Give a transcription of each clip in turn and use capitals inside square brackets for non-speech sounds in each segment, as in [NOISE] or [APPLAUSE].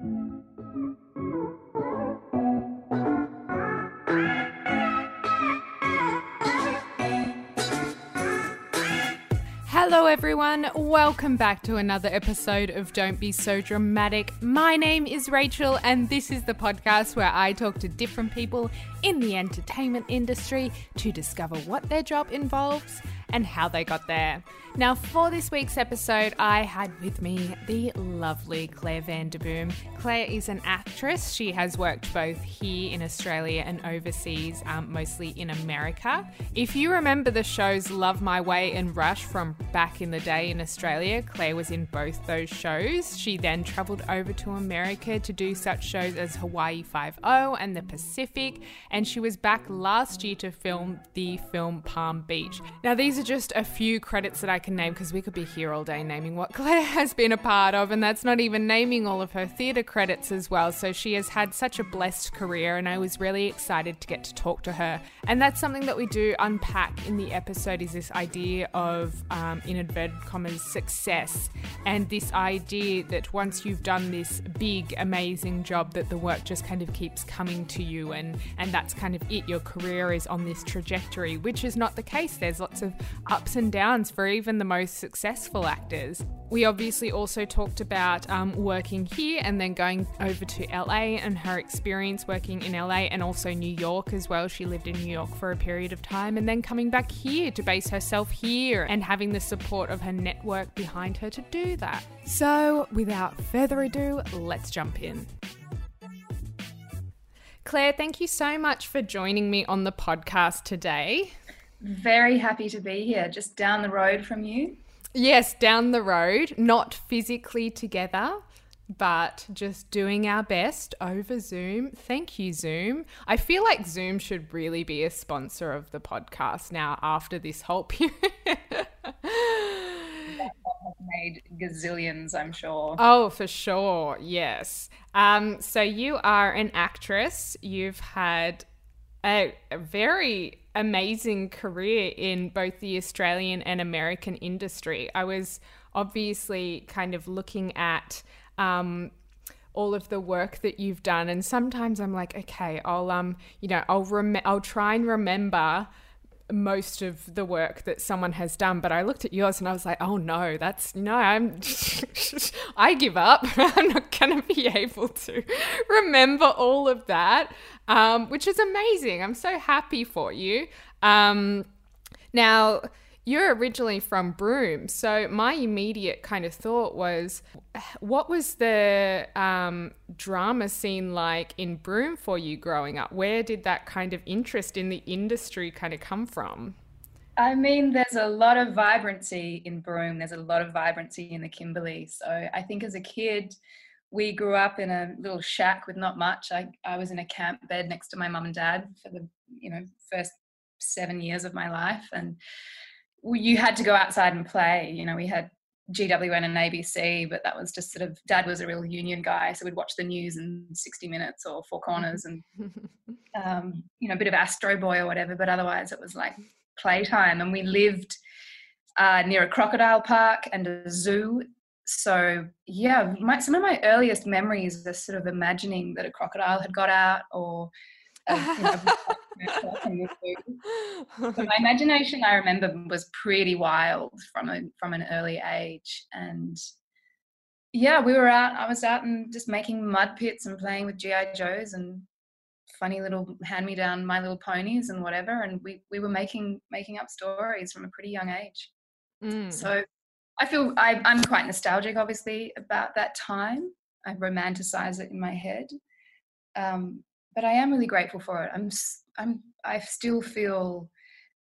Hello, everyone. Welcome back to another episode of Don't Be So Dramatic. My name is Rachel, and this is the podcast where I talk to different people in the entertainment industry to discover what their job involves and how they got there. Now, for this week's episode, I had with me the lovely Claire van der Boom. Claire is an actress. She has worked both here in Australia and overseas, um, mostly in America. If you remember the shows Love My Way and Rush from back in the day in Australia, Claire was in both those shows. She then travelled over to America to do such shows as Hawaii Five-O and The Pacific, and she was back last year to film the film Palm Beach. Now, these are just a few credits that I can name because we could be here all day naming what [LAUGHS] Claire has been a part of, and that's not even naming all of her theatre credits as well. So she has had such a blessed career, and I was really excited to get to talk to her. And that's something that we do unpack in the episode is this idea of, um, in commas, success, and this idea that once you've done this big, amazing job, that the work just kind of keeps coming to you, and and that's kind of it. Your career is on this trajectory, which is not the case. There's lots of ups and downs for even the most successful actors. We obviously also talked about um, working here and then going over to LA and her experience working in LA and also New York as well. She lived in New York for a period of time and then coming back here to base herself here and having the support of her network behind her to do that. So, without further ado, let's jump in. Claire, thank you so much for joining me on the podcast today. Very happy to be here, just down the road from you. Yes, down the road, not physically together, but just doing our best over Zoom. Thank you, Zoom. I feel like Zoom should really be a sponsor of the podcast now after this whole [LAUGHS] period. made gazillions, I'm sure. Oh, for sure. Yes. Um, so you are an actress. You've had a, a very amazing career in both the Australian and American industry. I was obviously kind of looking at um, all of the work that you've done, and sometimes I'm like, okay, I'll um, you know, I'll rem- I'll try and remember most of the work that someone has done but i looked at yours and i was like oh no that's no i'm [LAUGHS] i give up. [LAUGHS] I'm not going to be able to remember all of that um, which is amazing. I'm so happy for you. Um, now you're originally from Broome, so my immediate kind of thought was, what was the um, drama scene like in Broome for you growing up? Where did that kind of interest in the industry kind of come from? I mean, there's a lot of vibrancy in Broome. There's a lot of vibrancy in the Kimberley. So I think as a kid, we grew up in a little shack with not much. I, I was in a camp bed next to my mum and dad for the you know first seven years of my life, and you had to go outside and play. You know, we had GWN and ABC, but that was just sort of dad was a real union guy, so we'd watch the news in 60 minutes or Four Corners and [LAUGHS] um, you know a bit of Astro Boy or whatever. But otherwise, it was like playtime, and we lived uh, near a crocodile park and a zoo. So yeah, my, some of my earliest memories are sort of imagining that a crocodile had got out or you know, [LAUGHS] [LAUGHS] so my imagination, I remember, was pretty wild from a from an early age, and yeah, we were out. I was out and just making mud pits and playing with GI Joes and funny little hand-me-down My Little Ponies and whatever, and we we were making making up stories from a pretty young age. Mm. So I feel I, I'm quite nostalgic, obviously, about that time. I romanticize it in my head. Um, but I am really grateful for it. I'm I'm I still feel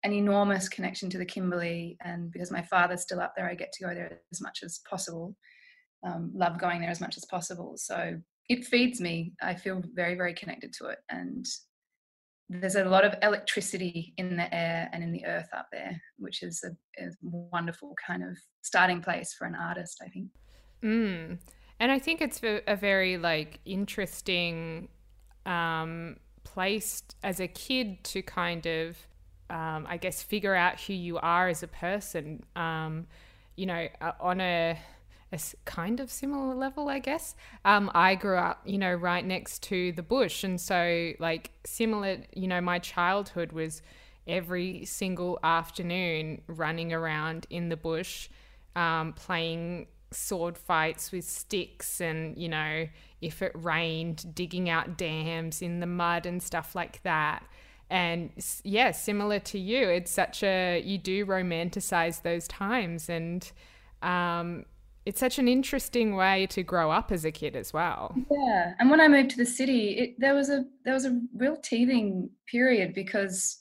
an enormous connection to the Kimberley, and because my father's still up there, I get to go there as much as possible. Um, love going there as much as possible. So it feeds me. I feel very very connected to it, and there's a lot of electricity in the air and in the earth up there, which is a, a wonderful kind of starting place for an artist. I think. Mm. And I think it's a, a very like interesting um, placed as a kid to kind of, um, I guess, figure out who you are as a person. Um, you know, uh, on a a kind of similar level, I guess. Um, I grew up, you know, right next to the bush. And so, like, similar, you know, my childhood was every single afternoon running around in the bush, um, playing sword fights with sticks and, you know, if it rained, digging out dams in the mud and stuff like that. And yeah, similar to you, it's such a, you do romanticize those times. And um, it's such an interesting way to grow up as a kid as well. Yeah. And when I moved to the city, it, there was a, there was a real teething period because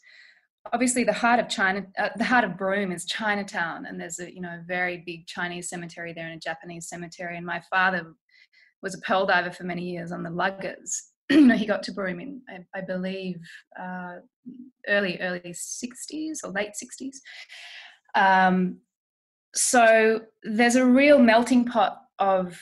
obviously the heart of China, uh, the heart of Broome is Chinatown, and there's a you know very big Chinese cemetery there and a Japanese cemetery. And my father was a pearl diver for many years on the luggers. [CLEARS THROAT] you know, he got to Broome in I, I believe uh, early early 60s or late 60s. Um, so there's a real melting pot of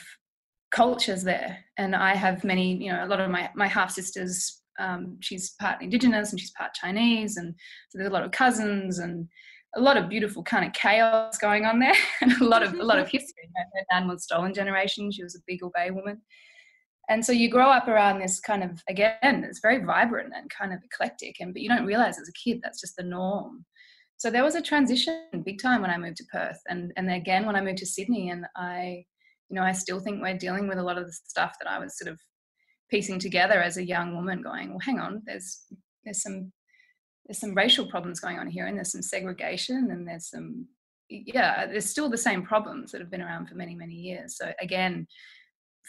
cultures there, and I have many you know a lot of my my half sisters um, she's part indigenous and she's part Chinese, and so there's a lot of cousins and a lot of beautiful kind of chaos going on there, [LAUGHS] and a lot of a lot of [LAUGHS] history. Her nan was stolen generation; she was a Beagle Bay woman, and so you grow up around this kind of again, it's very vibrant and kind of eclectic, and but you don't realize as a kid that's just the norm. So there was a transition big time when I moved to Perth, and and again when I moved to Sydney, and I, you know, I still think we're dealing with a lot of the stuff that I was sort of piecing together as a young woman going well hang on there's there's some there's some racial problems going on here and there's some segregation and there's some yeah there's still the same problems that have been around for many many years. So again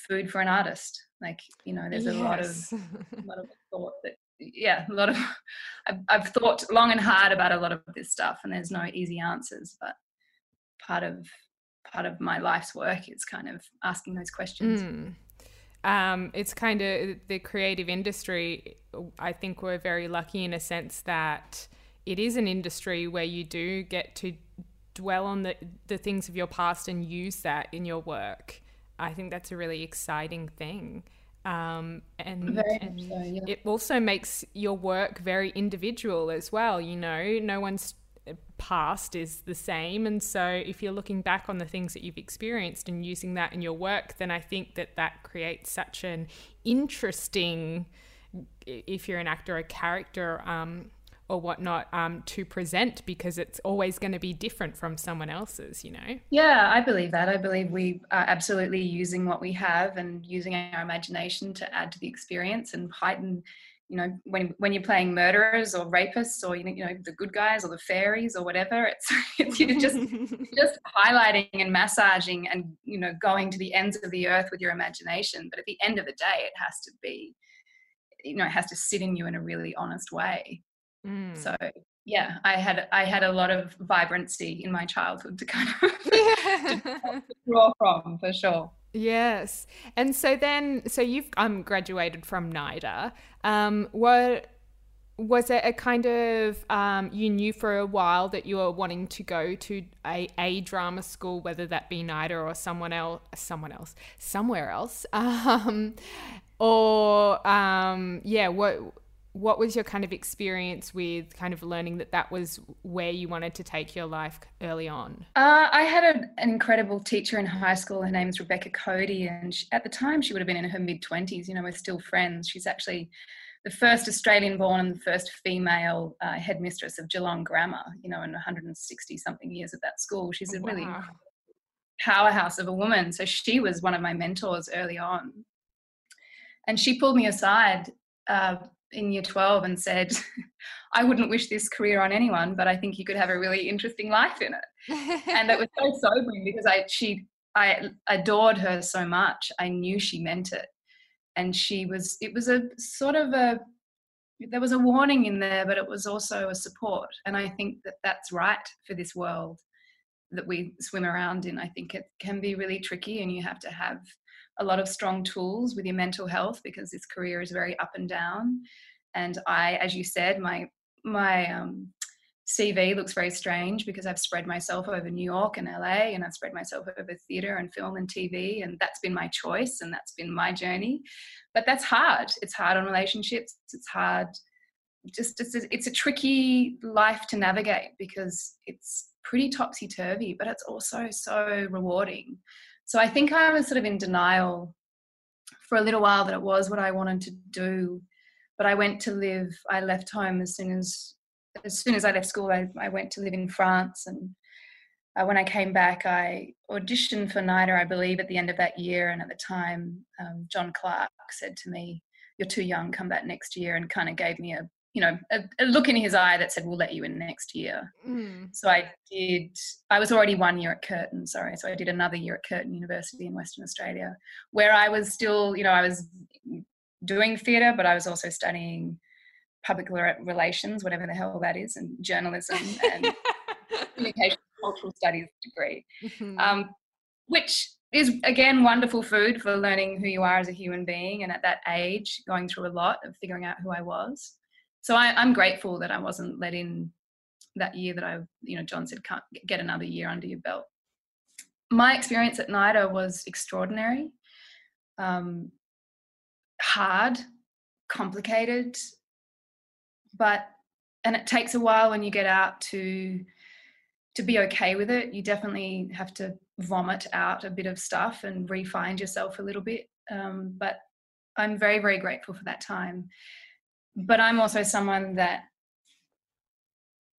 food for an artist. Like you know there's yes. a lot of a lot of thought that yeah a lot of I've, I've thought long and hard about a lot of this stuff and there's no easy answers but part of part of my life's work is kind of asking those questions. Mm um, it's kind of the creative industry. I think we're very lucky in a sense that it is an industry where you do get to dwell on the, the things of your past and use that in your work. I think that's a really exciting thing. Um, and, and so, yeah. it also makes your work very individual as well. You know, no one's past is the same. And so if you're looking back on the things that you've experienced and using that in your work, then I think that that creates such an interesting, if you're an actor, a character, um, or whatnot um, to present because it's always going to be different from someone else's, you know? Yeah, I believe that. I believe we are absolutely using what we have and using our imagination to add to the experience and heighten you know when when you're playing murderers or rapists or you know, the good guys or the fairies or whatever it's, [LAUGHS] it's you're just [LAUGHS] just highlighting and massaging and you know going to the ends of the earth with your imagination. But at the end of the day it has to be you know it has to sit in you in a really honest way. Mm. so yeah i had i had a lot of vibrancy in my childhood to kind of [LAUGHS] to draw from for sure Yes. And so then, so you've um, graduated from NIDA. Um, what was it a kind of um, you knew for a while that you were wanting to go to a, a drama school, whether that be NIDA or someone else, someone else, somewhere else, [LAUGHS] um, or um, yeah, what what was your kind of experience with kind of learning that that was where you wanted to take your life early on? Uh, I had a, an incredible teacher in high school. Her name is Rebecca Cody, and she, at the time she would have been in her mid 20s. You know, we're still friends. She's actually the first Australian born and the first female uh, headmistress of Geelong Grammar, you know, in 160 something years at that school. She's a wow. really powerhouse of a woman. So she was one of my mentors early on. And she pulled me aside uh, in year 12 and said, [LAUGHS] I wouldn't wish this career on anyone, but I think you could have a really interesting life in it. and it was so [LAUGHS] sobering because I she I adored her so much. I knew she meant it. And she was it was a sort of a there was a warning in there, but it was also a support. And I think that that's right for this world that we swim around in. I think it can be really tricky, and you have to have a lot of strong tools with your mental health because this career is very up and down. And I, as you said, my my um, CV looks very strange because I've spread myself over New York and LA, and I've spread myself over theatre and film and TV, and that's been my choice and that's been my journey. But that's hard. It's hard on relationships. It's hard. Just it's a, it's a tricky life to navigate because it's pretty topsy turvy, but it's also so rewarding So I think I was sort of in denial for a little while that it was what I wanted to do. But I went to live, I left home as soon as as soon as I left school, I, I went to live in France. And uh, when I came back, I auditioned for NIDA, I believe, at the end of that year. And at the time, um, John Clark said to me, You're too young, come back next year, and kind of gave me a you know a, a, look in his eye that said we'll let you in next year mm. so i did i was already one year at curtin sorry so i did another year at curtin university in western australia where i was still you know i was doing theatre but i was also studying public relations whatever the hell that is and journalism [LAUGHS] and communication cultural studies degree mm-hmm. um, which is again wonderful food for learning who you are as a human being and at that age going through a lot of figuring out who i was so I, am grateful that I wasn't let in that year that I, you know, John said, can't get another year under your belt. My experience at NIDA was extraordinary, um, hard, complicated, but and it takes a while when you get out to to be okay with it. You definitely have to vomit out a bit of stuff and re-find yourself a little bit. Um, but I'm very, very grateful for that time but I'm also someone that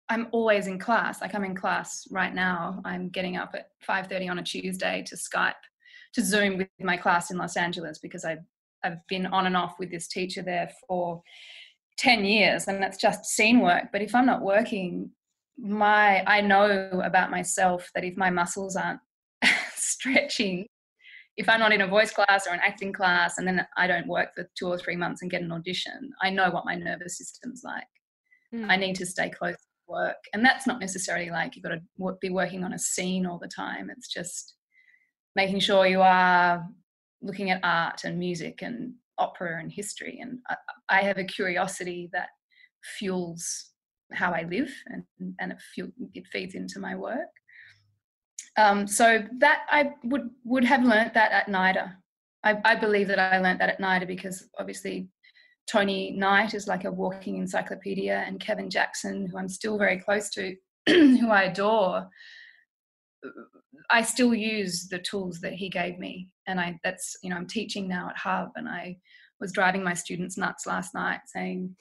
I'm always in class. Like I'm in class right now. I'm getting up at 5:30 on a Tuesday to Skype, to Zoom with my class in Los Angeles because I've I've been on and off with this teacher there for 10 years, and that's just scene work. But if I'm not working, my I know about myself that if my muscles aren't [LAUGHS] stretching, if I'm not in a voice class or an acting class and then I don't work for two or three months and get an audition, I know what my nervous system's like. Mm. I need to stay close to work. And that's not necessarily like you've got to be working on a scene all the time. It's just making sure you are looking at art and music and opera and history. And I, I have a curiosity that fuels how I live and, and it, fuel, it feeds into my work. Um, so that I would would have learnt that at NIDA. I, I believe that I learnt that at NIDA because obviously Tony Knight is like a walking encyclopedia, and Kevin Jackson, who I'm still very close to, [CLEARS THROAT] who I adore. I still use the tools that he gave me, and I that's you know I'm teaching now at Hub, and I was driving my students nuts last night saying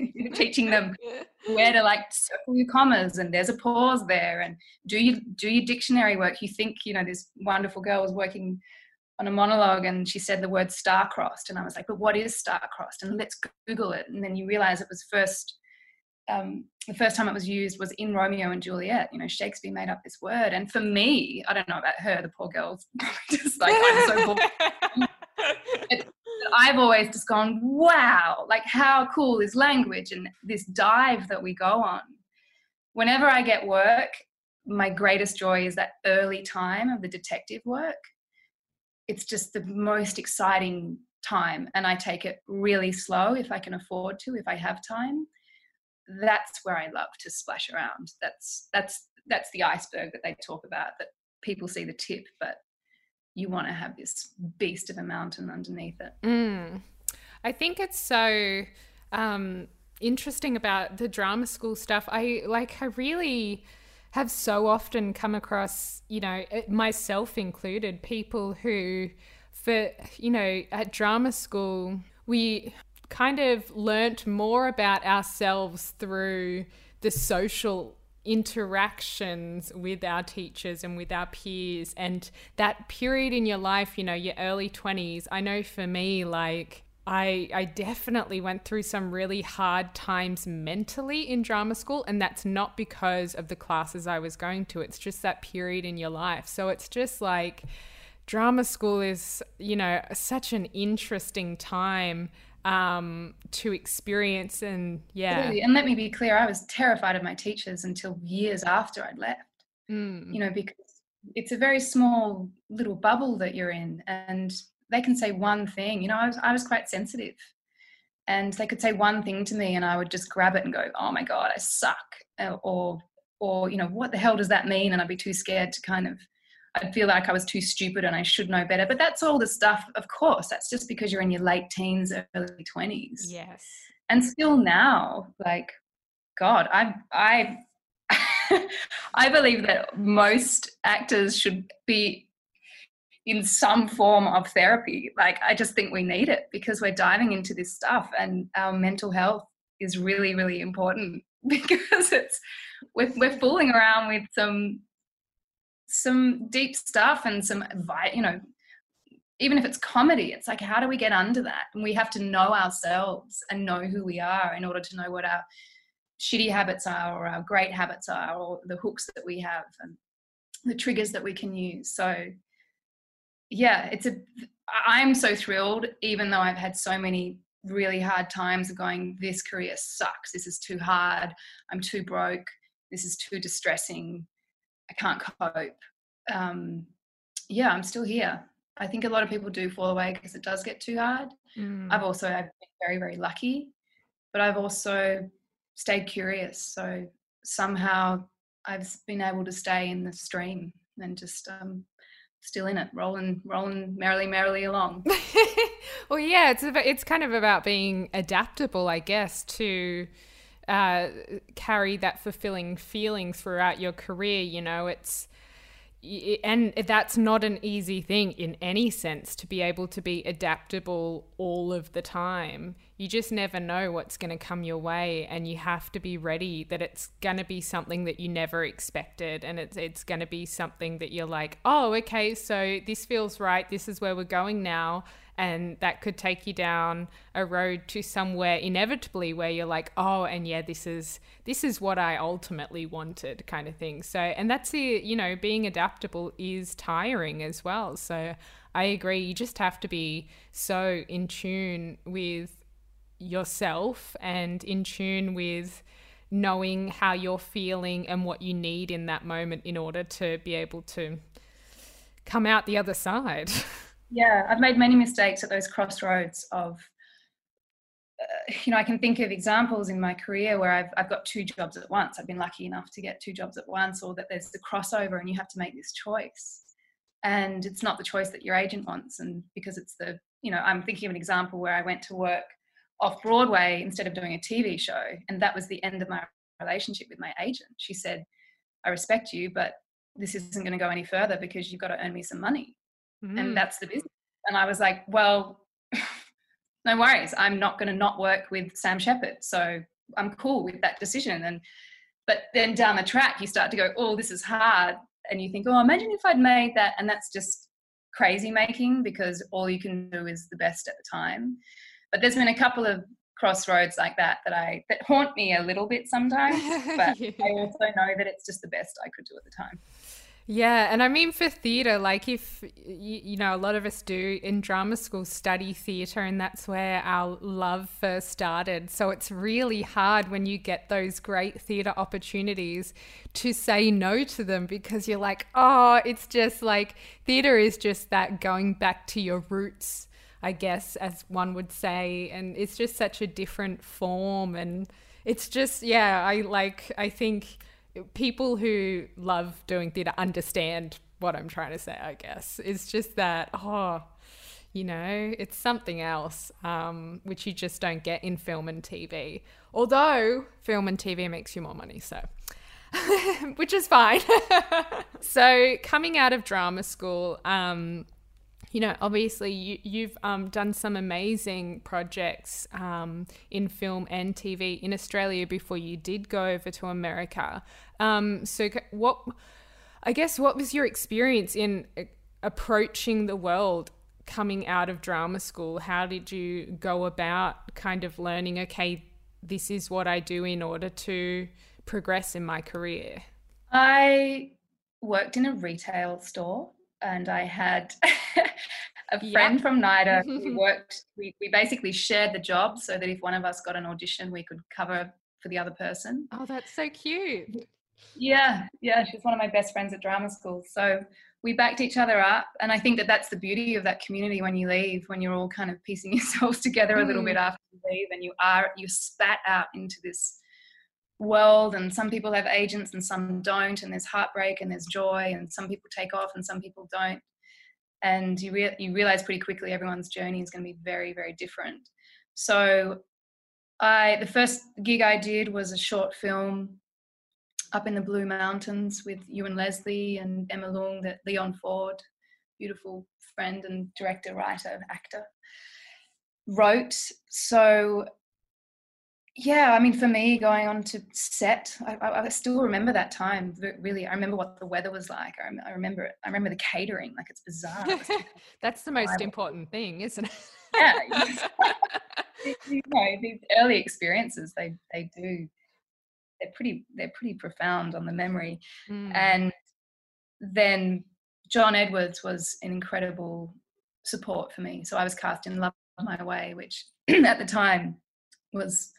[LAUGHS] teaching them [LAUGHS] where to like circle your commas and there's a pause there and do you do your dictionary work. You think you know this wonderful girl was working on a monologue and she said the word star-crossed. And i was like but what is star-crossed? And let's google it. And then you realize it was first um, the first time it was used was in Romeo and Juliet. You know, Shakespeare made up this word, and for me, I don't know about her. The poor girl's [LAUGHS] just like I'm so it, I've always just gone, wow, like how cool is language and this dive that we go on. Whenever I get work, my greatest joy is that early time of the detective work. It's just the most exciting time, and I take it really slow if I can afford to, if I have time. That's where I love to splash around. That's that's that's the iceberg that they talk about that people see the tip, but you want to have this beast of a mountain underneath it. Mm. I think it's so um, interesting about the drama school stuff. I like, I really have so often come across, you know, myself included, people who, for, you know, at drama school, we kind of learnt more about ourselves through the social interactions with our teachers and with our peers and that period in your life you know your early 20s i know for me like I, I definitely went through some really hard times mentally in drama school, and that's not because of the classes I was going to. It's just that period in your life. So it's just like drama school is, you know, such an interesting time um, to experience and yeah. And let me be clear, I was terrified of my teachers until years after I'd left. Mm. You know, because it's a very small little bubble that you're in, and they can say one thing. You know, I was I was quite sensitive, and they could say one thing to me, and I would just grab it and go, "Oh my god, I suck," or or you know, what the hell does that mean? And I'd be too scared to kind of I'd feel like I was too stupid and I should know better. But that's all the stuff, of course, that's just because you're in your late teens, early 20s. Yes. And still now, like, God, I, I, [LAUGHS] I believe that most actors should be in some form of therapy. Like, I just think we need it because we're diving into this stuff and our mental health is really, really important [LAUGHS] because it's, we're, we're fooling around with some, some deep stuff and some, you know, even if it's comedy, it's like, how do we get under that? And we have to know ourselves and know who we are in order to know what our shitty habits are or our great habits are or the hooks that we have and the triggers that we can use. So yeah, it's a I'm so thrilled, even though I've had so many really hard times of going, this career sucks, this is too hard, I'm too broke, this is too distressing, I can't cope. Um, yeah, I'm still here. I think a lot of people do fall away because it does get too hard. Mm. I've also I've been very, very lucky, but I've also stayed curious. So somehow I've been able to stay in the stream and just um, still in it, rolling, rolling merrily, merrily along. [LAUGHS] well, yeah, it's about, it's kind of about being adaptable, I guess, to uh, carry that fulfilling feeling throughout your career. You know, it's and that's not an easy thing in any sense to be able to be adaptable all of the time. You just never know what's going to come your way, and you have to be ready that it's going to be something that you never expected, and it's it's going to be something that you're like, oh, okay, so this feels right. This is where we're going now, and that could take you down a road to somewhere inevitably where you're like oh and yeah this is this is what i ultimately wanted kind of thing. So and that's the you know being adaptable is tiring as well. So i agree you just have to be so in tune with yourself and in tune with knowing how you're feeling and what you need in that moment in order to be able to come out the other side [LAUGHS] Yeah, I've made many mistakes at those crossroads of, uh, you know, I can think of examples in my career where I've, I've got two jobs at once. I've been lucky enough to get two jobs at once, or that there's the crossover and you have to make this choice. And it's not the choice that your agent wants. And because it's the, you know, I'm thinking of an example where I went to work off Broadway instead of doing a TV show. And that was the end of my relationship with my agent. She said, I respect you, but this isn't going to go any further because you've got to earn me some money mm. and that's the business. And I was like, well, [LAUGHS] no worries. I'm not going to not work with Sam Shepard. So I'm cool with that decision. And but then down the track, you start to go, oh, this is hard. And you think, oh, imagine if I'd made that. And that's just crazy making because all you can do is the best at the time. But there's been a couple of crossroads like that that I that haunt me a little bit sometimes. But yeah. [LAUGHS] I also know that it's just the best I could do at the time. Yeah, and I mean for theatre, like if you, you, know a lot of us do in drama school study theatre, and that's where our love first started. So it's really hard when you get those great theatre opportunities to say no to them because you're like, oh, it's just like theatre is just that going back to your roots, I guess, as one would say, and it's just such a different form, and it's just yeah, I like I think people who love doing theatre understand what I'm trying to say, I guess. It's just that, oh, you know, it's something else, um, which you just don't get in film and TV. Although film and TV makes you more money, so. [LAUGHS] which is fine. [LAUGHS] so, coming out of drama school, um, you know, obviously you, you've um, done some amazing projects um, in film and TV in Australia before you did go over to America. Um, so, what, I guess, what was your experience in uh, approaching the world coming out of drama school? How did you go about kind of learning, okay, this is what I do in order to progress in my career? I worked in a retail store and I had [LAUGHS] a friend yep. from NIDA [LAUGHS] who worked, we, we basically shared the job so that if one of us got an audition, we could cover for the other person. Oh, that's so cute. Yeah, yeah, she's one of my best friends at drama school. So we backed each other up. And I think that that's the beauty of that community when you leave, when you're all kind of piecing [LAUGHS] yourselves together a little bit mm. after you leave and you are, you spat out into this world and some people have agents and some don't and there's heartbreak and there's joy and some people take off and some people don't and you re- you realize pretty quickly everyone's journey is going to be very very different so i the first gig i did was a short film up in the blue mountains with Ewen Leslie and Emma Lung that leon ford beautiful friend and director, writer, actor, wrote. So yeah, I mean, for me, going on to set, I, I, I, still remember that time. Really, I remember what the weather was like. I, I remember it. I remember the catering. Like it's bizarre. [LAUGHS] That's the most important thing, isn't it? yeah. [LAUGHS] [LAUGHS] you know, these early experiences, they they do. They're pretty. They're pretty profound on the memory, mm. and then John Edwards was an incredible support for me. So I was cast in Love My Way, which [CLEARS THROAT] at the time was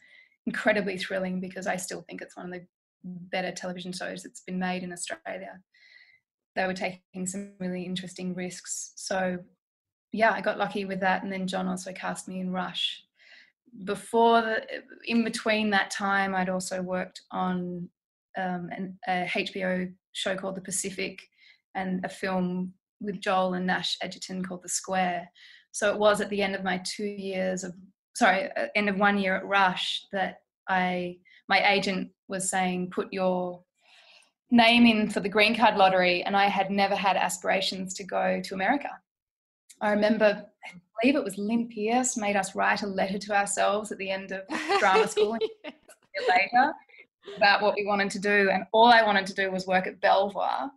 incredibly thrilling because I still think it's one of the better television shows that's been made in Australia. They were taking some really interesting risks. So, yeah, I got lucky with that. And then John also cast me in Rush. Before, the, in between that time, I'd also worked on um, an, a HBO show called The Pacific and a film with Joel and Nash Edgerton called The Square. So it was at the end of my two years of sorry, uh, end of one year at Rush that I my agent was saying put your name in for the green card lottery, and I had never had aspirations to go to America. I remember, I believe it was Lyn Pierse made us write a letter to ourselves at the end of drama [LAUGHS] school yes. later about what we wanted to do, and all I wanted to do was work at Belvoir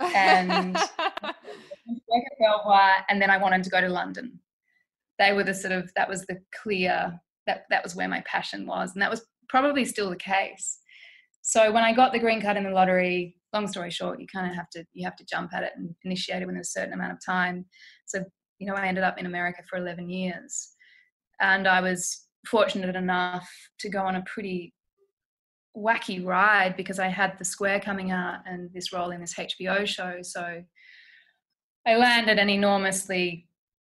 and [LAUGHS] work at Belvoir, and then I wanted to go to London they were the sort of that was the clear that that was where my passion was and that was probably still the case so when i got the green card in the lottery long story short you kind of have to you have to jump at it and initiate it within a certain amount of time so you know i ended up in america for 11 years. And i was fortunate enough to go on a pretty wacky ride because i had the square coming out and this role in this hbo show. So i landed an enormously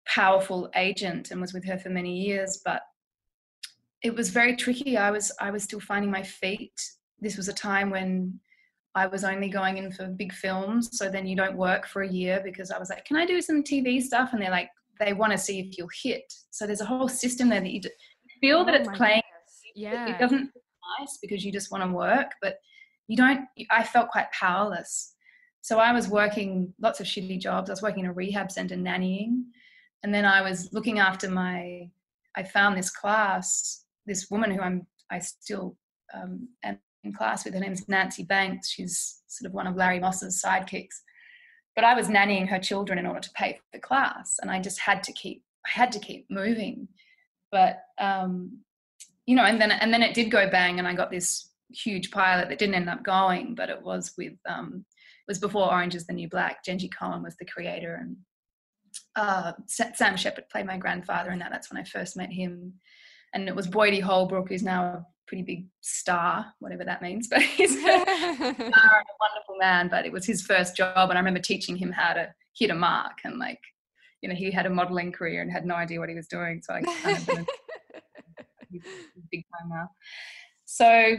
powerful agent and was with her for many years but it was very tricky. I was i was still finding my feet. This was a time when i was only going in for big films so then you don't work for a year because i was like can i do some tv stuff and they're like they want to see if you'll hit so there's a whole system there that you feel that oh it's playing goodness. yeah it doesn't nice because you just want to work but you don't i felt quite powerless so i was working lots of shitty jobs i was working in a rehab center nannying and then I was looking after my. I found this class, this woman who I'm I still um, am in class with. Her name's Nancy Banks. She's sort of one of Larry Moss's sidekicks. But I was nannying her children in order to pay for the class, and I just had to keep. I had to keep moving, but um, you know, and then and then it did go bang, and I got this huge pilot that didn't end up going, but it was with um, it was before Orange is the New Black. Jenji Kohan was the creator, and uh, Sam Shepard played my grandfather in that. That's when I first met him. And it was Boydie Holbrook, who's now a pretty big star, whatever that means. [LAUGHS] But he's [LAUGHS] a, a wonderful man. But it was his first job. And I remember teaching him how to hit a mark. And like, you know, he had a modeling career and had no idea what he was doing. So I kind of [LAUGHS] big time now. So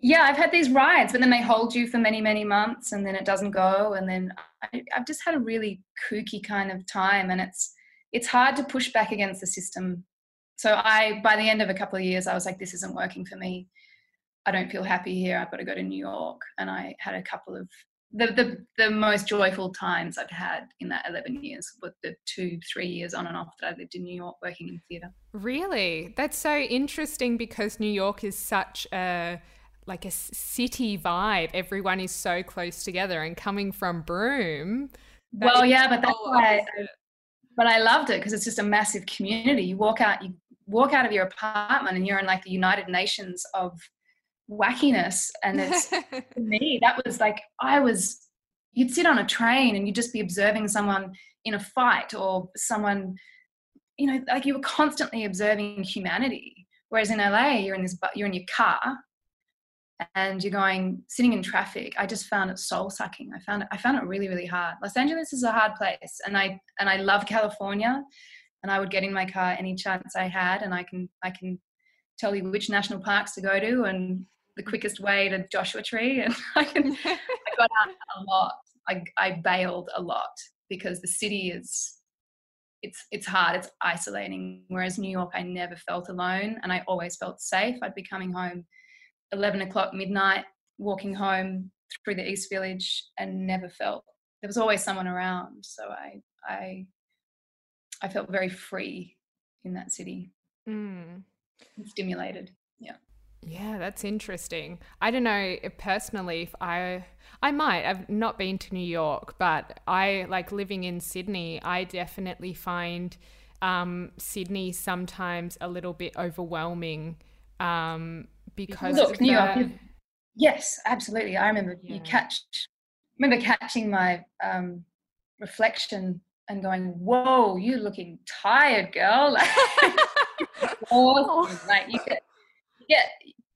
yeah, I've had these rides, but then they hold you for many, many months and then it doesn't go. And then I, have just had a really kooky kind of time and it's, it's hard to push back against the system. So I, by the end of a couple of years, I was like, this isn't working for me. I don't feel happy here. I've got to go to New York. And I had a couple of the, the, the most joyful times I've had in that 11 years, but the two, three years on and off that I lived in New York working in theatre. Really? That's so interesting because New York is such a like a city vibe. Everyone is so close together, and coming from Broome. Well, yeah, but that's why. I, but I loved it because it's just a massive community. You walk out, you walk out of your apartment, and you're in like the United Nations of wackiness. And it's [LAUGHS] for me, that was like I was. You'd sit on a train and you'd just be observing someone in a fight or someone, you know, like you were constantly observing humanity. Whereas in LA, you're in this, you're in your car and you're going sitting in traffic i just found it soul sucking i found it i found it really really hard los angeles is a hard place and i and i love california and i would get in my car any chance i had and i can i can tell you which national parks to go to and the quickest way to joshua tree [LAUGHS] and i can [LAUGHS] i got out a lot i i bailed a lot because the city is it's it's hard it's isolating whereas new york i never felt alone and i always felt safe i'd be coming home 11 o'clock midnight walking home through the East Village and never felt there was always someone around. So I I I felt very free in that city. Mm. Stimulated. Yeah. Yeah, that's interesting. I don't know personally if I I might. I've not been to New York, but I like living in Sydney. I definitely find um, Sydney sometimes a little bit overwhelming um, because Look, New York. Yes, absolutely. I remember yeah. you catch. Remember catching my um, reflection and going, "Whoa, you're looking tired, girl." [LAUGHS] awesome. [LAUGHS] Like you get, you get,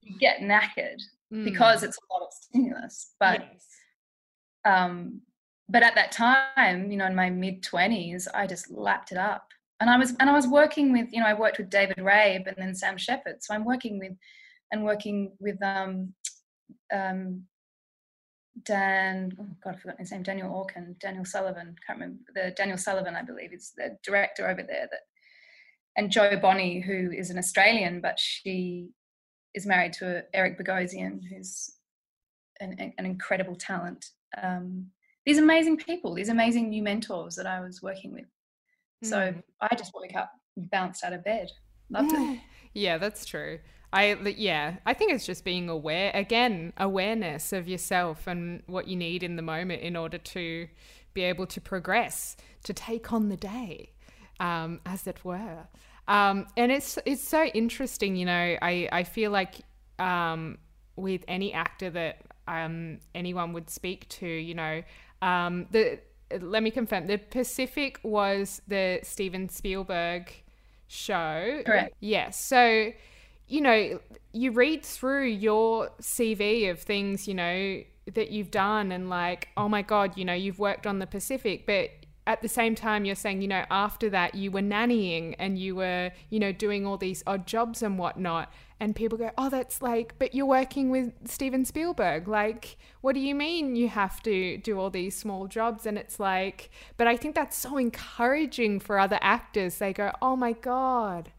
you get knackered mm. because it's a lot of stimulus. But, yes. um, but at that time, you know, in my mid twenties, I just lapped it up. And I was, and I was working with, you know, I worked with David Rabe and then Sam Shepard. So I'm working with, and working with um, um, Dan, oh God, I forgot his name, Daniel Orkin, Daniel Sullivan, can't remember, the Daniel Sullivan, I believe, is the director over there that, and Jo Bonney, who is an Australian, but she is married to Eric Bogosian, who's an, an incredible talent. Um, these amazing people, these amazing new mentors that I was working with. So mm. I just woke up bounced out of bed. Loved it. [LAUGHS] Yeah, that's true. I yeah, I think it's just being aware again, awareness of yourself and what you need in the moment in order to be able to progress, to take on the day, um, as it were. Um, and it's it's so interesting, you know. I I feel like um, with any actor that um, anyone would speak to, you know, um, the let me confirm the Pacific was the Steven Spielberg show. Correct. Yes. So you know, you read through your CV of things, you know, that you've done and like, oh my God, you know, you've worked on the Pacific, but at the same time you're saying, you know, after that you were nannying and you were, you know, doing all these odd jobs and whatnot. And people go, oh, that's like, but you're working with Steven Spielberg. Like, what do you mean you have to do all these small jobs? And it's like, but I think that's so encouraging for other actors. They go, oh my God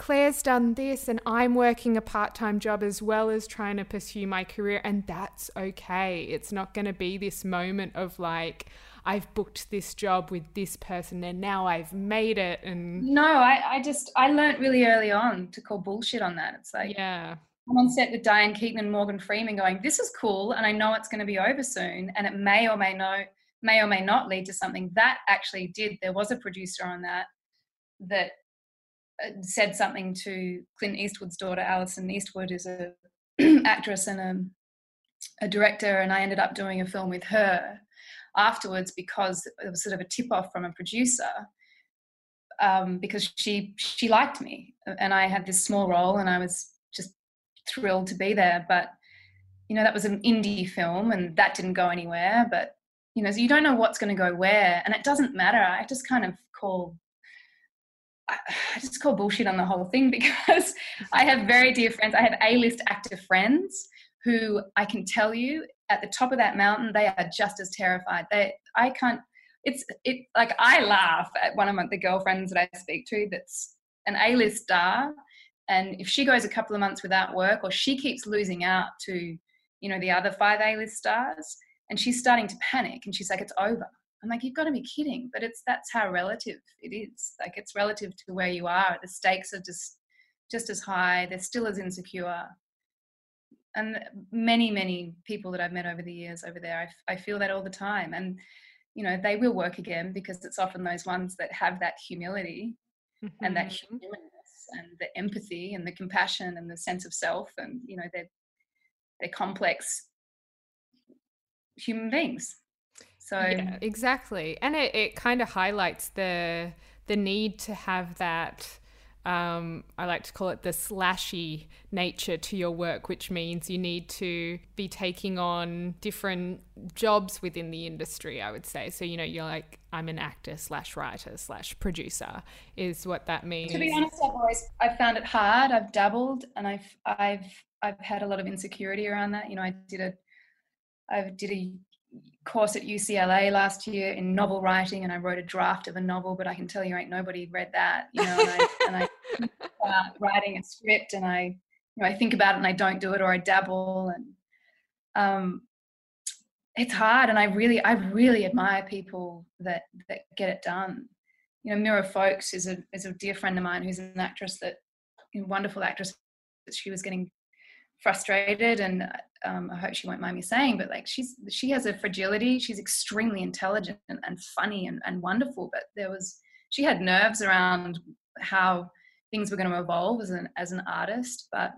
Claire's done this and I'm working a part time job as well as trying to pursue my career. And that's okay. It's not going to be this moment of like, I've booked this job with this person and now I've made it. And no, I, I just, I learned really early on to call bullshit on that. It's like, yeah. I'm on set with Diane Keaton and Morgan Freeman going, this is cool. And I know it's going to be over soon. And it may or may not, may or may not lead to something that actually did. There was a producer on that that said something to Clint Eastwood's daughter, Alison Eastwood, is a [CLEARS THROAT] actress and a, a director, and I ended up doing a film with her afterwards because it was sort of a tip off from a producer um, because she she liked me and I had this small role and I was just thrilled to be there. But you know that was an indie film and that didn't go anywhere. But you know so you don't know what's going to go where, and it doesn't matter. I just kind of call I just call bullshit on the whole thing [LAUGHS] because I have very dear friends. I have A-list actor friends who I can tell you at the top of that mountain, they are just as terrified. They, I can't. It's it like I laugh at one of my, the girlfriends that I speak to that's an A-list star, and if she goes a couple of months without work or she keeps losing out to, you know, the other five A-list stars, and she's starting to panic, and she's like, it's over I'm like, you've got to be kidding. But it's that's how relative it is. Like it's relative to where you are. The stakes are just just as high. They're still as insecure. And many, many people that I've met over the years over there, I, I feel that all the time. And you know, they will work again because it's often those ones that have that humility mm-hmm. and that mm-hmm. humanness and the empathy and the compassion and the sense of self. And you know, they're they're complex human beings so yeah, exactly, and it, it kind of highlights the the need to have that. Um, I like to call it the slashy nature to your work, which means you need to be taking on different jobs within the industry. I would say so. You know, you're like I'm an actor slash writer slash producer is what that means. To be honest, I've always I've found it hard. I've dabbled, and I've I've I've had a lot of insecurity around that. You know, I did a I did a course at UCLA last year in novel writing, and I wrote a draft of a novel, but I can tell you, ain't nobody read that, you know. And I, [LAUGHS] and I uh, writing a script, and I, you know, I think about it, and I don't do it, or I dabble, and um, it's hard and i really i really admire people that that get it done you know Mirrah Foulkes is a is a dear friend of mine who's an actress that a wonderful actress that she was getting frustrated and um, i hope she won't mind me saying but like she's she has a fragility. She's extremely intelligent and, and funny and, and wonderful but there was she had nerves around how things were going to evolve as an as an artist but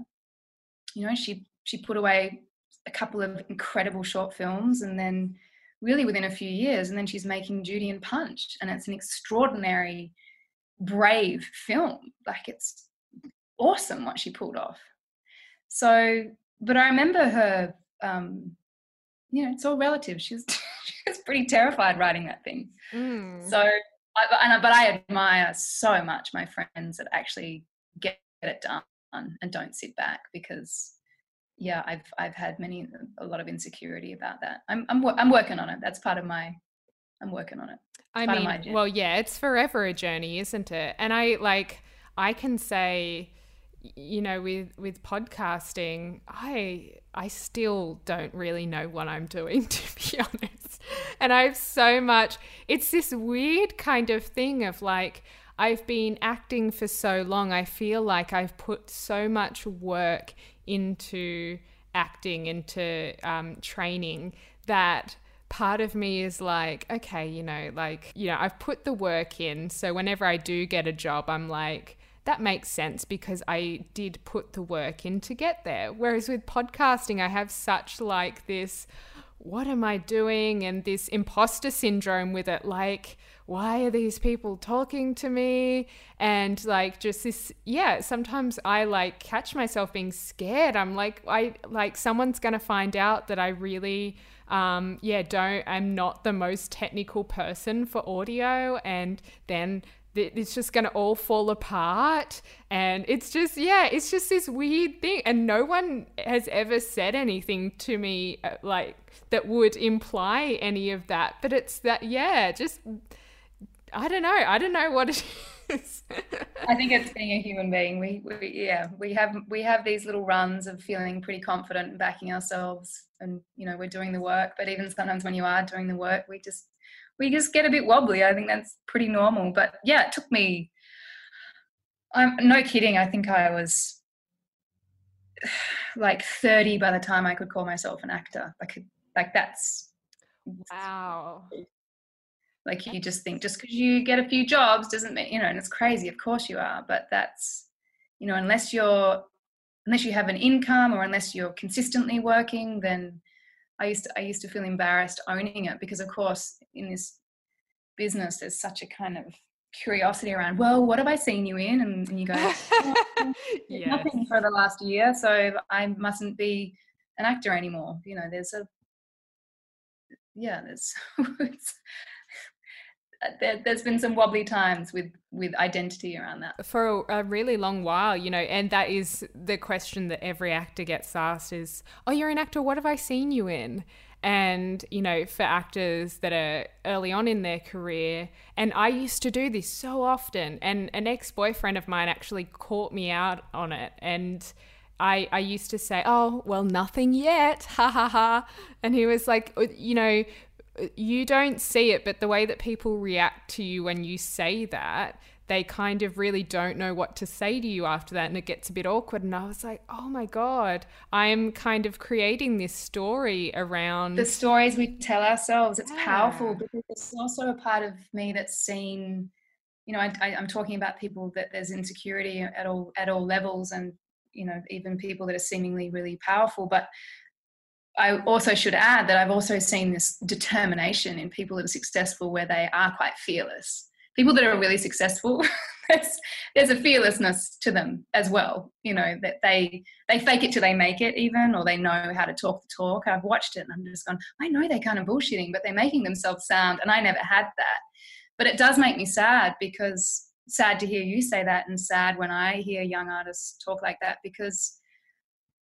you know she she put away a couple of incredible short films and then really within a few years and then she's making Judy and Punch and it's an extraordinary brave film. Like it's awesome what she pulled off so but I remember her um you know it's all relative she was [LAUGHS] she was pretty terrified writing that thing mm. so I, and, but I admire so much my friends that actually get it done and don't sit back because yeah, I've I've had many a lot of insecurity about that. I'm I'm I'm working on it. That's part of my I'm working on it. It's I mean, well, yeah, it's forever a journey, isn't it? And I like I can say you know with with podcasting i i still don't really know what i'm doing [LAUGHS] to be honest and i have so much it's this weird kind of thing of like i've been acting for so long i feel like i've put so much work into acting, into um, training, that part of me is like, okay, you know, like, you know, I've put the work in. So whenever I do get a job, I'm like, that makes sense because I did put the work in to get there. Whereas with podcasting, I have such like this, what am I doing? And this imposter syndrome with it. Like, why are these people talking to me? And like just this, yeah, sometimes I like catch myself being scared. I'm like, I like someone's going to find out that I really, um, yeah, don't, I'm not the most technical person for audio. And then it's just going to all fall apart and it's just yeah it's just this weird thing and no one has ever said anything to me uh, like that would imply any of that but it's that yeah just I don't know. I don't know what it [LAUGHS] is. I think it's being a human being. We, we, yeah, we have we have these little runs of feeling pretty confident and backing ourselves, and you know we're doing the work. But even sometimes when you are doing the work, we just we just get a bit wobbly. I think that's pretty normal. But yeah, it took me. I'm no kidding. I think I was [SIGHS] like 30 by the time I could call myself an actor. Could like that's wow like you just think just because you get a few jobs doesn't mean you know and it's crazy of course you are but that's you know unless you're unless you have an income or unless you're consistently working then i used to i used to feel embarrassed owning it because of course in this business there's such a kind of curiosity around well what have i seen you in? And, and you go oh, [LAUGHS] yes. nothing for the last year so i mustn't be an actor anymore. You know there's a yeah there's [LAUGHS] there, has been some wobbly times with with identity around that for a, a, really long while you know and that is the question that every actor gets asked is oh you're an actor what have i seen you in and you know for actors that are early on in their career and i used to do this so often and an ex-boyfriend of mine actually caught me out on it and I, I used to say, oh, well, nothing yet. [LAUGHS] Ha ha ha. And he was like, oh, you know, you don't see it, but the way that people react to you when you say that, they kind of really don't know what to say to you after that. And it gets a bit awkward. And I was like, oh my God, I'm kind of creating this story around the stories we tell ourselves. It's yeah. powerful because it's also a part of me that's seen. You know, I, I, I'm talking about people that there's insecurity at all at all levels, and you know, even people that are seemingly really powerful. But I also should add that I've also seen this determination in people that are successful where they are quite fearless. People that are really successful, [LAUGHS] there's, there's a fearlessness to them as well. You know that they they fake it till they make it, even, or they know how to talk the talk. I've watched it and I'm just gone. I know they're kind of bullshitting, but they're making themselves sound, and I never had that. But it does make me sad because sad to hear you say that, and sad when I hear young artists talk like that because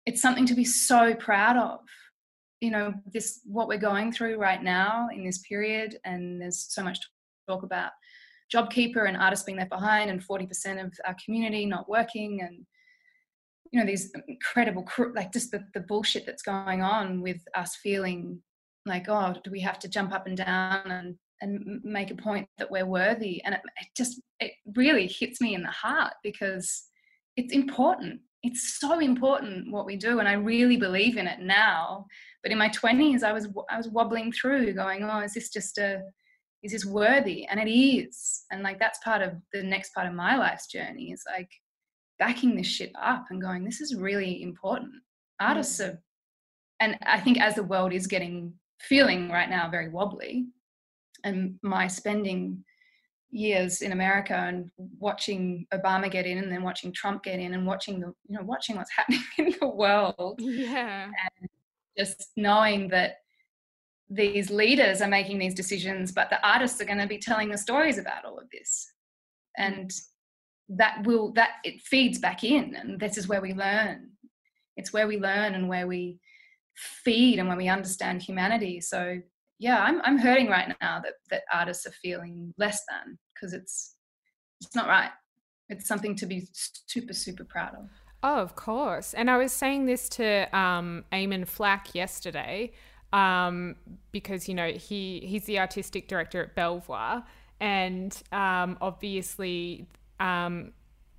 it's something to be so proud of you know this what we're going through right now in this period and there's so much to talk about. JobKeeper and artists being left behind and 40% of our community not working and you know these incredible like just the, the bullshit that's going on with us feeling like oh do we have to jump up and down and and make a point that we're worthy? And it, it just it really hits me in the heart because it's important it's so important what we do and i really believe in it now. But in my 20s i was i was wobbling through going oh is this just a is this worthy? And it is. And like that's part of the next part of my life's journey is like backing this shit up and going this is really important. Artists mm. are and i think as the world is getting feeling right now very wobbly and my spending years in America and watching Obama get in and then watching Trump get in and watching the you know watching what's [LAUGHS] happening in the world. Yeah. And just knowing that these leaders are making these decisions, but the artists are going to be telling the stories about all of this. Mm. And that will that it feeds back in and this is where we learn. It's where we learn and where we feed and when we understand humanity. So yeah, I'm I'm hurting right now that that artists are feeling less than because it's it's not right. It's something to be super super proud of. Oh, of course. And I was saying this to um, Eamon Flack yesterday um, because you know he he's the artistic director at Belvoir, and um, obviously um,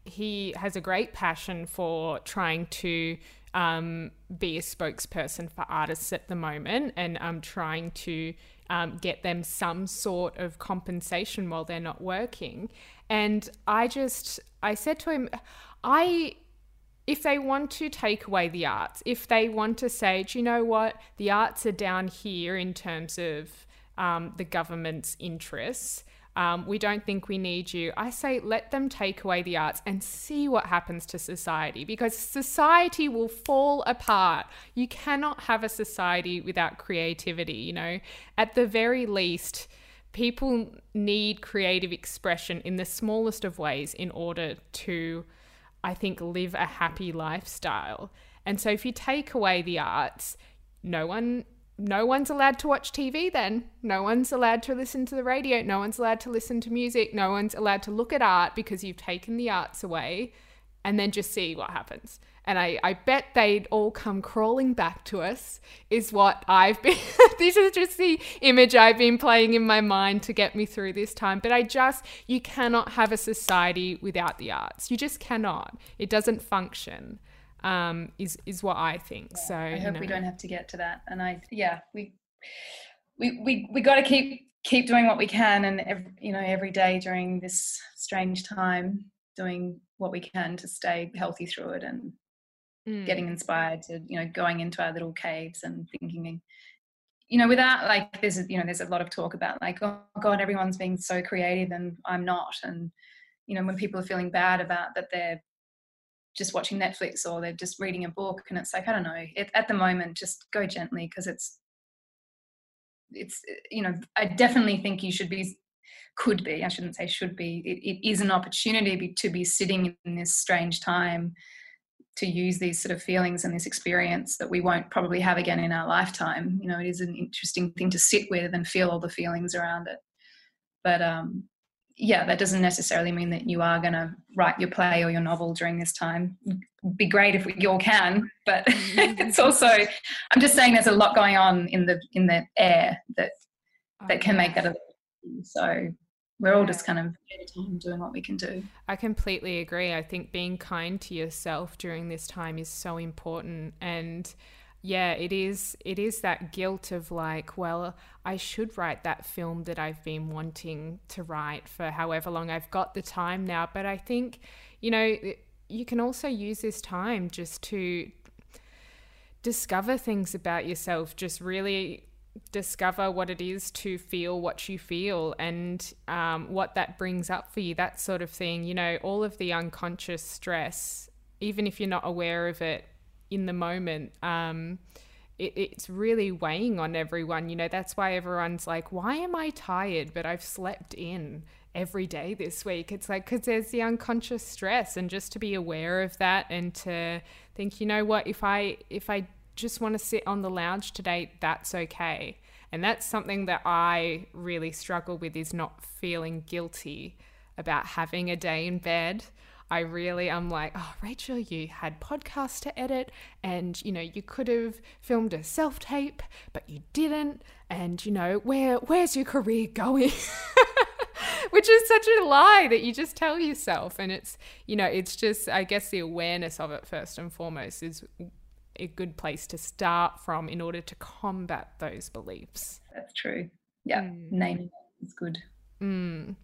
he has a great passion for trying to um, be a spokesperson for artists at the moment and I'm trying to um, get them some sort of compensation while they're not working. And I just, I said to him, I, if they want to take away the arts, if they want to say, do you know what, the arts are down here in terms of um, the government's interests, um, we don't think we need you. I say let them take away the arts and see what happens to society because society will fall apart. You cannot have a society without creativity, you know. At the very least, people need creative expression in the smallest of ways in order to, I think, live a happy lifestyle. And so if you take away the arts, no one no one's allowed to watch TV then. No one's allowed to listen to the radio. No one's allowed to listen to music. No one's allowed to look at art because you've taken the arts away and then just see what happens. And I, I bet they'd all come crawling back to us, is what I've been. [LAUGHS] this is just the image I've been playing in my mind to get me through this time. But I just, you cannot have a society without the arts. You just cannot. It doesn't function um, is is what I think. Yeah, so I hope you know. we don't have to get to that. And I yeah we we we we got to keep keep doing what we can and every, you know every day during this strange time doing what we can to stay healthy through it and mm. getting inspired to you know going into our little caves and thinking you know without like there's you know there's a lot of talk about like oh god everyone's being so creative and i'm not and you know when people are feeling bad about that they're just watching Netflix or they're just reading a book. And it's like, I don't know, it, at the moment, just go gently because it's, it's, you know, I definitely think you should be, could be, I shouldn't say should be, it, it is an opportunity to be sitting in this strange time to use these sort of feelings and this experience that we won't probably have again in our lifetime. You know, it is an interesting thing to sit with and feel all the feelings around it. But um, yeah, that doesn't necessarily mean that you are going to write your play or your novel during this time. It'd be great if you all can, but [LAUGHS] mm-hmm. it's also I'm just saying there's a lot going on in the in the air that oh, that can make that a so we're all just kind of time doing what we can do. I completely agree. I think being kind to yourself during this time is so important and yeah it is it is that guilt of like well i should write that film that i've been wanting to write for however long i've got the time now but i think you know you can also use this time just to discover things about yourself just really discover what it is to feel what you feel and um, what that brings up for you that sort of thing you know all of the unconscious stress even if you're not aware of it in the moment, um, it, it's really weighing on everyone. You know, that's why everyone's like, why am I tired? But I've slept in every day this week. It's like, because there's the unconscious stress and just to be aware of that and to think, you know what, if I, if I just want to sit on the lounge today, that's okay. And that's something that I really struggle with is not feeling guilty about having a day in bed I really am like, oh, Rachel, you had podcasts to edit and, you know, you could have filmed a self tape, but you didn't. And, you know, where where's your career going? [LAUGHS] Which is such a lie that you just tell yourself. And it's, you know, it's just, I guess the awareness of it first and foremost is a good place to start from in order to combat those beliefs. That's true. Yeah, mm. naming is good. Mm.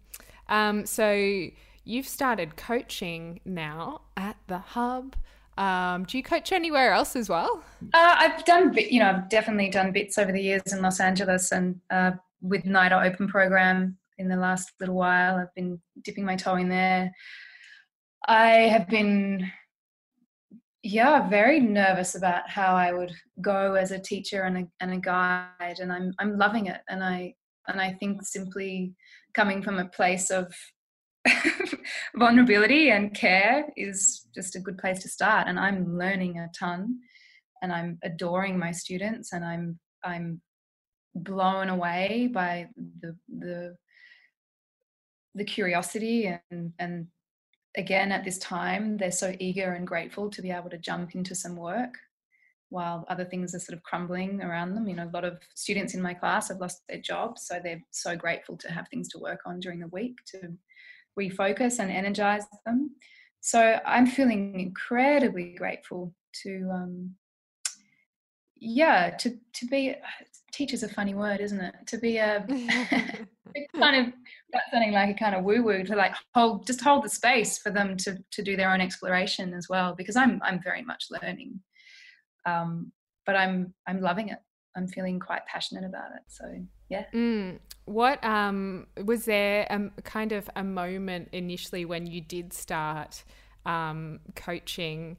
Um, so you've started coaching now at the hub. Um, do you coach anywhere else as well? Uh, I've done, you know, I've definitely done bits over the years in Los Angeles and uh, with NIDA Open program in the last little while. I've been dipping my toe in there. I have been, yeah, very nervous about how I would go as a teacher and a, and a guide, and I'm I'm loving it. And I and I think simply coming from a place of [LAUGHS] vulnerability and care is just a good place to start and i'm learning a ton and i'm adoring my students and i'm i'm blown away by the the the curiosity and and again at this time they're so eager and grateful to be able to jump into some work while other things are sort of crumbling around them. You know a lot of students in my class have lost their jobs so they're so grateful to have things to work on during the week to refocus and energize them. So I'm feeling incredibly grateful to, um, yeah, to to be. [SIGHS] Teacher's a funny word, isn't it? To be a [LAUGHS] [LAUGHS] kind of that's sounding like a kind of woo woo to like hold just hold the space for them to to do their own exploration as well. Because I'm I'm very much learning, um, but I'm I'm loving it. I'm feeling quite passionate about it. So yeah. Mm. What um was there a kind of a moment initially when you did start um, coaching?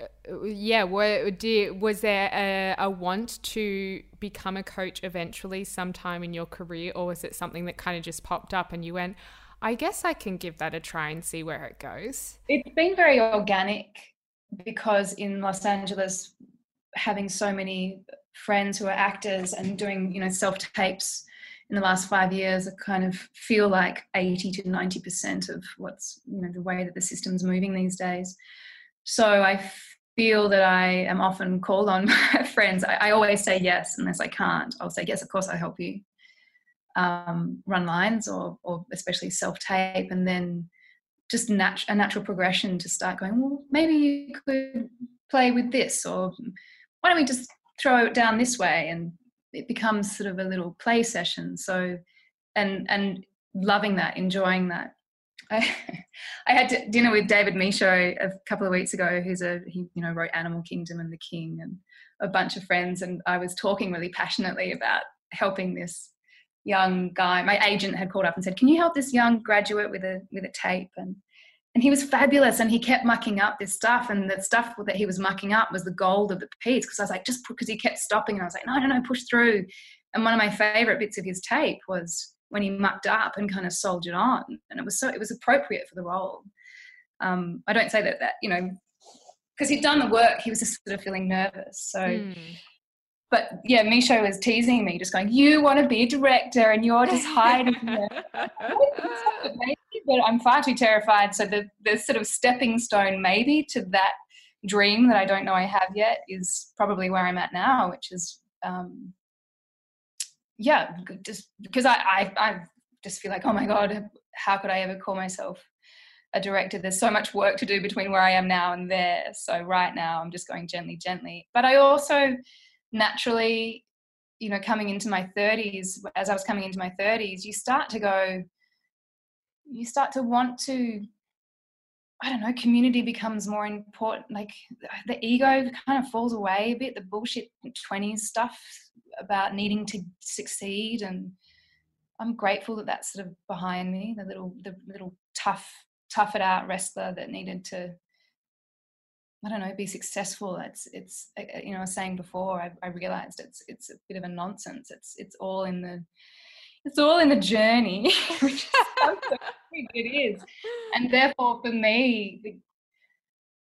Uh, yeah, were, did, was there a, a want to become a coach eventually sometime in your career, or was it something that kind of just popped up and you went, I guess I can give that a try and see where it goes? It's been very organic because in Los Angeles, having so many friends who are actors and doing you know self tapes in the last five years I kind of feel like 80 to 90 percent of what's you know the way that the system's moving these days. So i feel that i am often called on [LAUGHS] my friends. I, I, always say yes unless i can't. I'll say yes of course i'll help you. Um, run lines or, or especially self tape and then just nat- a natural progression to start going well maybe you could play with this or why don't we just throw it down this way and it becomes sort of a little play session so and and loving that enjoying that I, [LAUGHS] I had dinner with David Michôd a couple of weeks ago, who's a he you know wrote Animal Kingdom and The King and a bunch of friends, and I was talking really passionately about helping this young guy. My agent had called up and said, "Can you help this young graduate with a with a tape?" And and he was fabulous and he kept mucking up this stuff and the stuff that he was mucking up was the gold of the piece because i was like just because he kept stopping and i was like no no no push through and one of my favorite bits of his tape was when he mucked up and kind of soldiered on and it was so it was appropriate for the role um, i don't say that that you know because he'd done the work he was just sort of feeling nervous so mm. But yeah Michôd was teasing me just going you want to be a director and you're just hiding [LAUGHS] but I'm far too terrified. So the the sort of stepping stone maybe to that dream that I don't know I have yet is probably where I'm at now, which is um, yeah, just because I, I I just feel like oh my god, how could I ever call myself a director? There's so much work to do between where I am now and there. So right now I'm just going gently, gently. But I also naturally, you know, coming into my 30s, as I was coming into my 30s, you start to go you start to want to I don't know, community becomes more important. Like the ego kind of falls away a bit, the bullshit 20s stuff about needing to succeed. And I'm grateful that that's sort of behind me, the little, the little tough, tough it out wrestler that needed to, I don't know, be successful. It's, it's, you know, I was saying before, I, I realized it's, it's a bit of a nonsense. It's, it's all in the, it's all in the journey, [LAUGHS] which is so [LAUGHS] it is. And therefore, for me,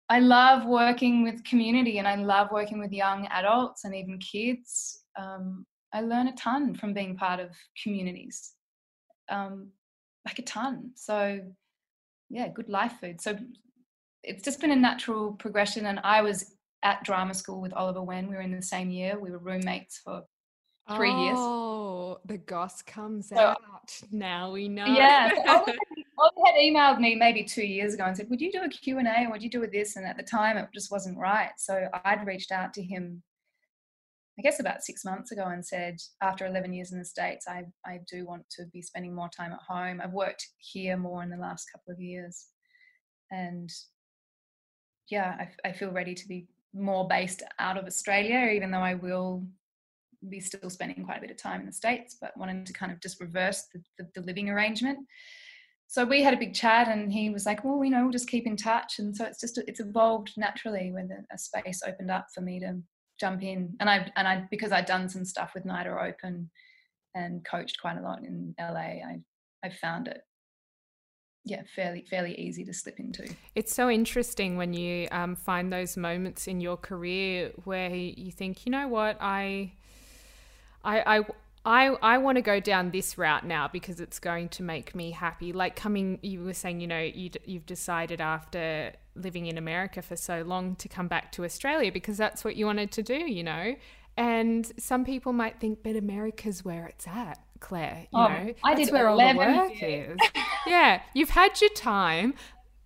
I love working with community and I love working with young adults and even kids. Um, I learn a ton from being part of communities, um, like a ton. So, yeah, good life food. So it's just been a natural progression. And I was at drama school with Oliver Wenn. We were in the same year. We were roommates for three oh, years. Oh, the goss comes so, out. Now we know. Yeah. So [LAUGHS] Oliver, Oliver had emailed me maybe two years ago and said, would you do a Q&A? Would you do with this? And at the time it just wasn't right. So I'd reached out to him I guess about six months ago and said, after 11 years in the States, I, I do want to be spending more time at home. I've worked here more in the last couple of years. And yeah, I, I feel ready to be more based out of Australia, even though I will be still spending quite a bit of time in the States, but wanting to kind of just reverse the, the, the living arrangement. So we had a big chat and he was like, well, you know, we'll just keep in touch. And so it's just, it's evolved naturally when a space opened up for me to jump in. And I and I because I'd done some stuff with NIDA Open and coached quite a lot in LA, I I found it yeah fairly fairly easy to slip into it's so interesting when you um, find those moments in your career where you think you know what i i i I, I want to go down this route now because it's going to make me happy. Like coming, you were saying, you know, you, you've decided after living in America for so long to come back to Australia because that's what you wanted to do, you know. And some people might think, but America's where it's at, Claire. You oh, know, I that's did where all the work is. [LAUGHS] yeah, you've had your time.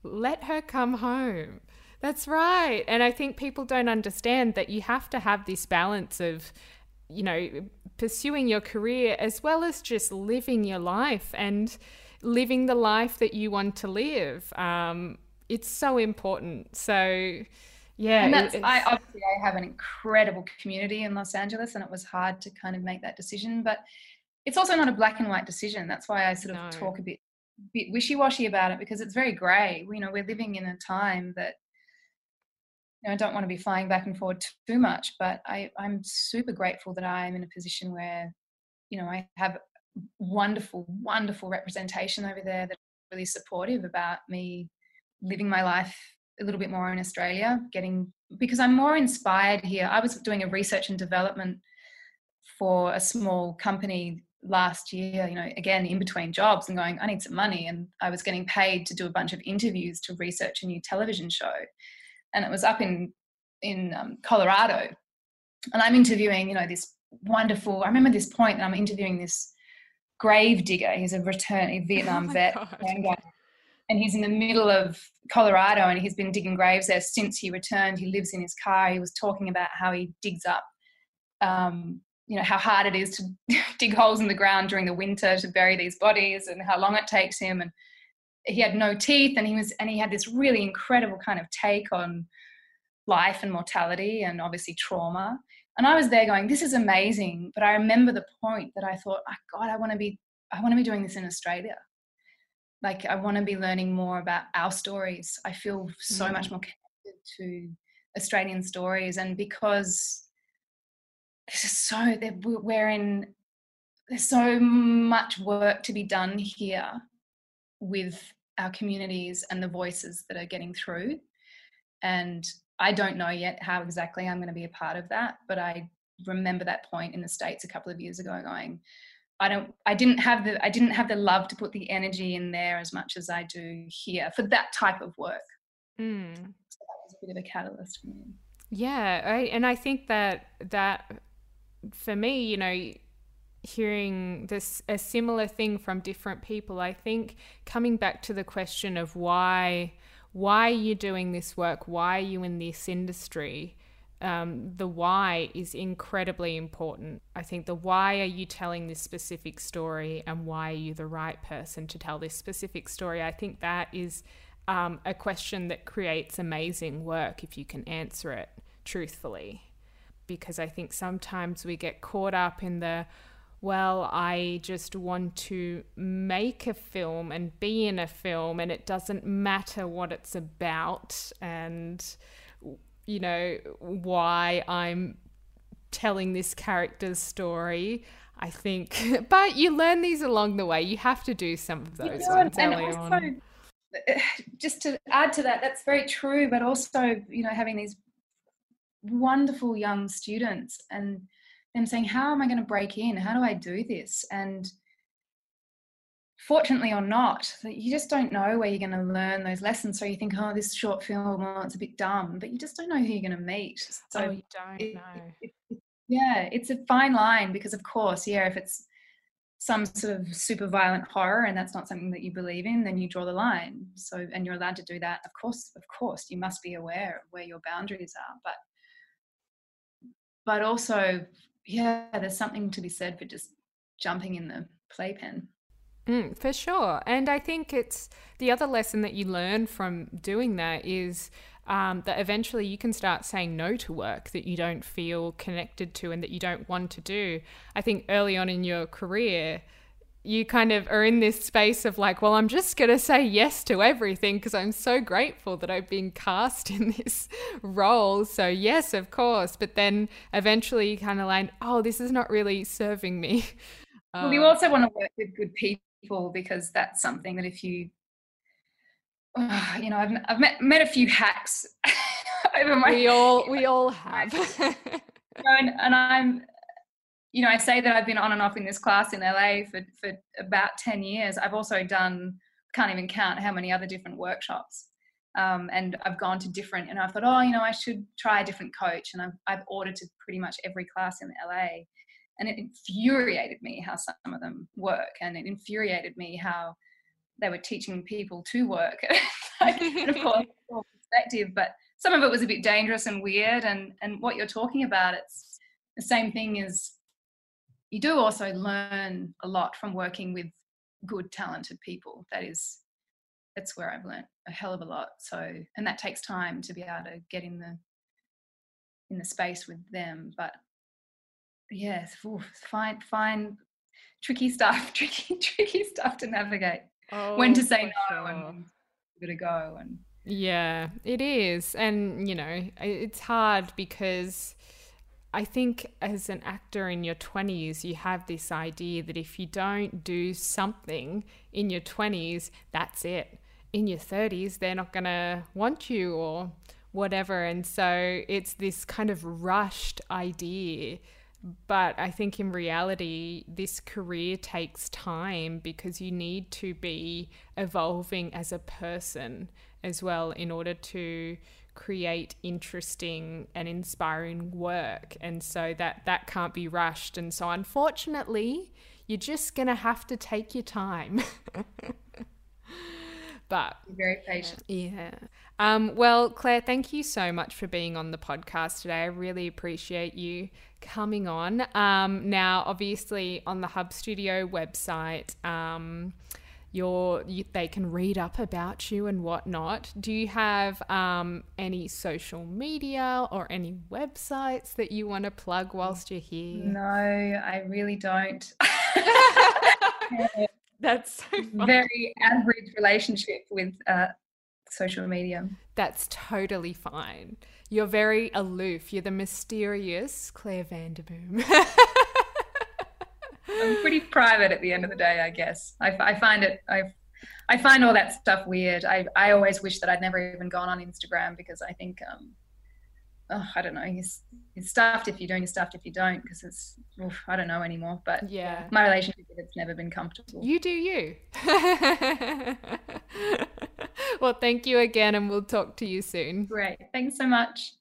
Let her come home. That's right. And I think people don't understand that you have to have this balance of you know, pursuing your career as well as just living your life and living the life that you want to live. Um, it's so important. So, yeah. And that's, I obviously I have an incredible community in Los Angeles, and it was hard to kind of make that decision. But it's also not a black and white decision. That's why I sort of no. talk a bit, bit wishy washy about it because it's very grey. You know, we're living in a time that you know, I don't want to be flying back and forth too much, but I, I'm super grateful that I'm in a position where, you know, I have wonderful, wonderful representation over there that really supportive about me living my life a little bit more in Australia, getting because I'm more inspired here. I was doing a research and development for a small company last year, you know, again, in between jobs and going, I need some money. And I was getting paid to do a bunch of interviews to research a new television show and it was up in in um, Colorado. And I'm interviewing, you know, this wonderful. I remember this point that I'm interviewing this grave digger. He's a return a [LAUGHS] Vietnam oh vet, and he's in the middle of Colorado, and he's been digging graves there since he returned. He lives in his car. He was talking about how he digs up. Um, you know how hard it is to [LAUGHS] dig holes in the ground during the winter to bury these bodies and how long it takes him. And he had no teeth and he was and he had this really incredible kind of take on life and mortality and obviously trauma. And i was there going this is amazing. But i remember the point that i thought oh god i want to be i want to be doing this in australia. Like i want to be learning more about our stories. I feel so mm. much more connected to australian stories. And because this is so we're in there's so much work to be done here with our communities and the voices that are getting through. And I don't know yet how exactly I'm going to be a part of that, but I remember that point in the states a couple of years ago going I don't I didn't have the I didn't have the love to put the energy in there as much as I do here for that type of work. Mm. So that was a bit of a catalyst for me. Yeah, I, and I think that that for me, you know, hearing this a similar thing from different people i think coming back to the question of why why are you doing this work why are you in this industry um, the why is incredibly important. I think the why are you telling this specific story and why are you the right person to tell this specific story? I think that is um, a question that creates amazing work if you can answer it truthfully. Because I think sometimes we get caught up in the, well, I just want to make a film and be in a film, and it doesn't matter what it's about and, you know, why I'm telling this character's story. I think, [LAUGHS] but you learn these along the way. You have to do some of those you know, ones and early also, on. [SIGHS] Just to add to that, that's very true. But also, you know, having these wonderful young students and them saying, How am I going to break in? How do I do this? And fortunately or not, you just don't know where you're going to learn those lessons. So you think, oh, this short film, well, it's a bit dumb, but you just don't know who you're going to meet. So oh, you don't it, know. It, it, yeah, it's a fine line because, of course, yeah, if it's some sort of super violent horror and that's not something that you believe in, then you draw the line. So, and you're allowed to do that. Of course, of course, you must be aware of where your boundaries are. But, but also, yeah, there's something to be said for just jumping in the playpen. Mm, for sure. And I think it's the other lesson that you learn from doing that is um, that eventually you can start saying no to work that you don't feel connected to and that you don't want to do. I think early on in your career, you kind of are in this space of like, well, I'm just going to say yes to everything because I'm so grateful that I've been cast [LAUGHS] in this role. So, yes, of course. But then eventually you kind of like, oh, this is not really serving me. [LAUGHS] Well, you uh, also want to work with good people people because that's something that if you oh, [SIGHS] you know I've, I've met, met a few hacks [LAUGHS] over my we all we all have and, and I'm you know I say that I've been on and off in this class in LA for for about 10 years. I've also done can't even count how many other different workshops um, and I've gone to different and I thought oh you know I should try a different coach and I've, I've audited pretty much every class in LA and it infuriated me how some of them work and it infuriated me how they were teaching people to work. [LAUGHS] And of course perspective but some of it was a bit dangerous and weird and and what you're talking about it's the same thing as you do also learn a lot from working with good talented people that is that's where i've learned a hell of a lot so and that takes time to be able to get in the in the space with them but yes, ooh, find fine, tricky stuff, [LAUGHS] tricky, tricky stuff to navigate. Oh, when to say no sure. and where to go and yeah, it is. And you know, it's hard because I think as an actor in your 20s, you have this idea that if you don't do something in your 20s, that's it. In your 30s, they're not going to want you or whatever. And so it's this kind of rushed idea but I think in reality, this career takes time because you need to be evolving as a person as well in order to create interesting and inspiring work. And so that that can't be rushed. And so unfortunately, you're just going to have to take your time. [LAUGHS] but very patient. Yeah. Um, well, Claire, thank you so much for being on the podcast today. I really appreciate you coming on. Um, now, obviously, on the Hub Studio website, um, your you, they can read up about you and whatnot. Do you have um, any social media or any websites that you want to plug whilst you're here? No, I really don't. [LAUGHS] That's so very average relationship with uh, social media. That's totally fine. You're very aloof. You're the mysterious Claire van der Boom. [LAUGHS] I'm pretty private at the end of the day, I guess. I, I find it. I I find all that stuff weird. I I always wish that I'd never even gone on Instagram because I think um, oh, I don't know. You're, you're stuffed if you're doing, you're stuffed if you don't, because it's, oof, I don't know anymore. But yeah, my relationship with it's never been comfortable. You do you. [LAUGHS] well, thank you again, and we'll talk to you soon. Great. Thanks so much.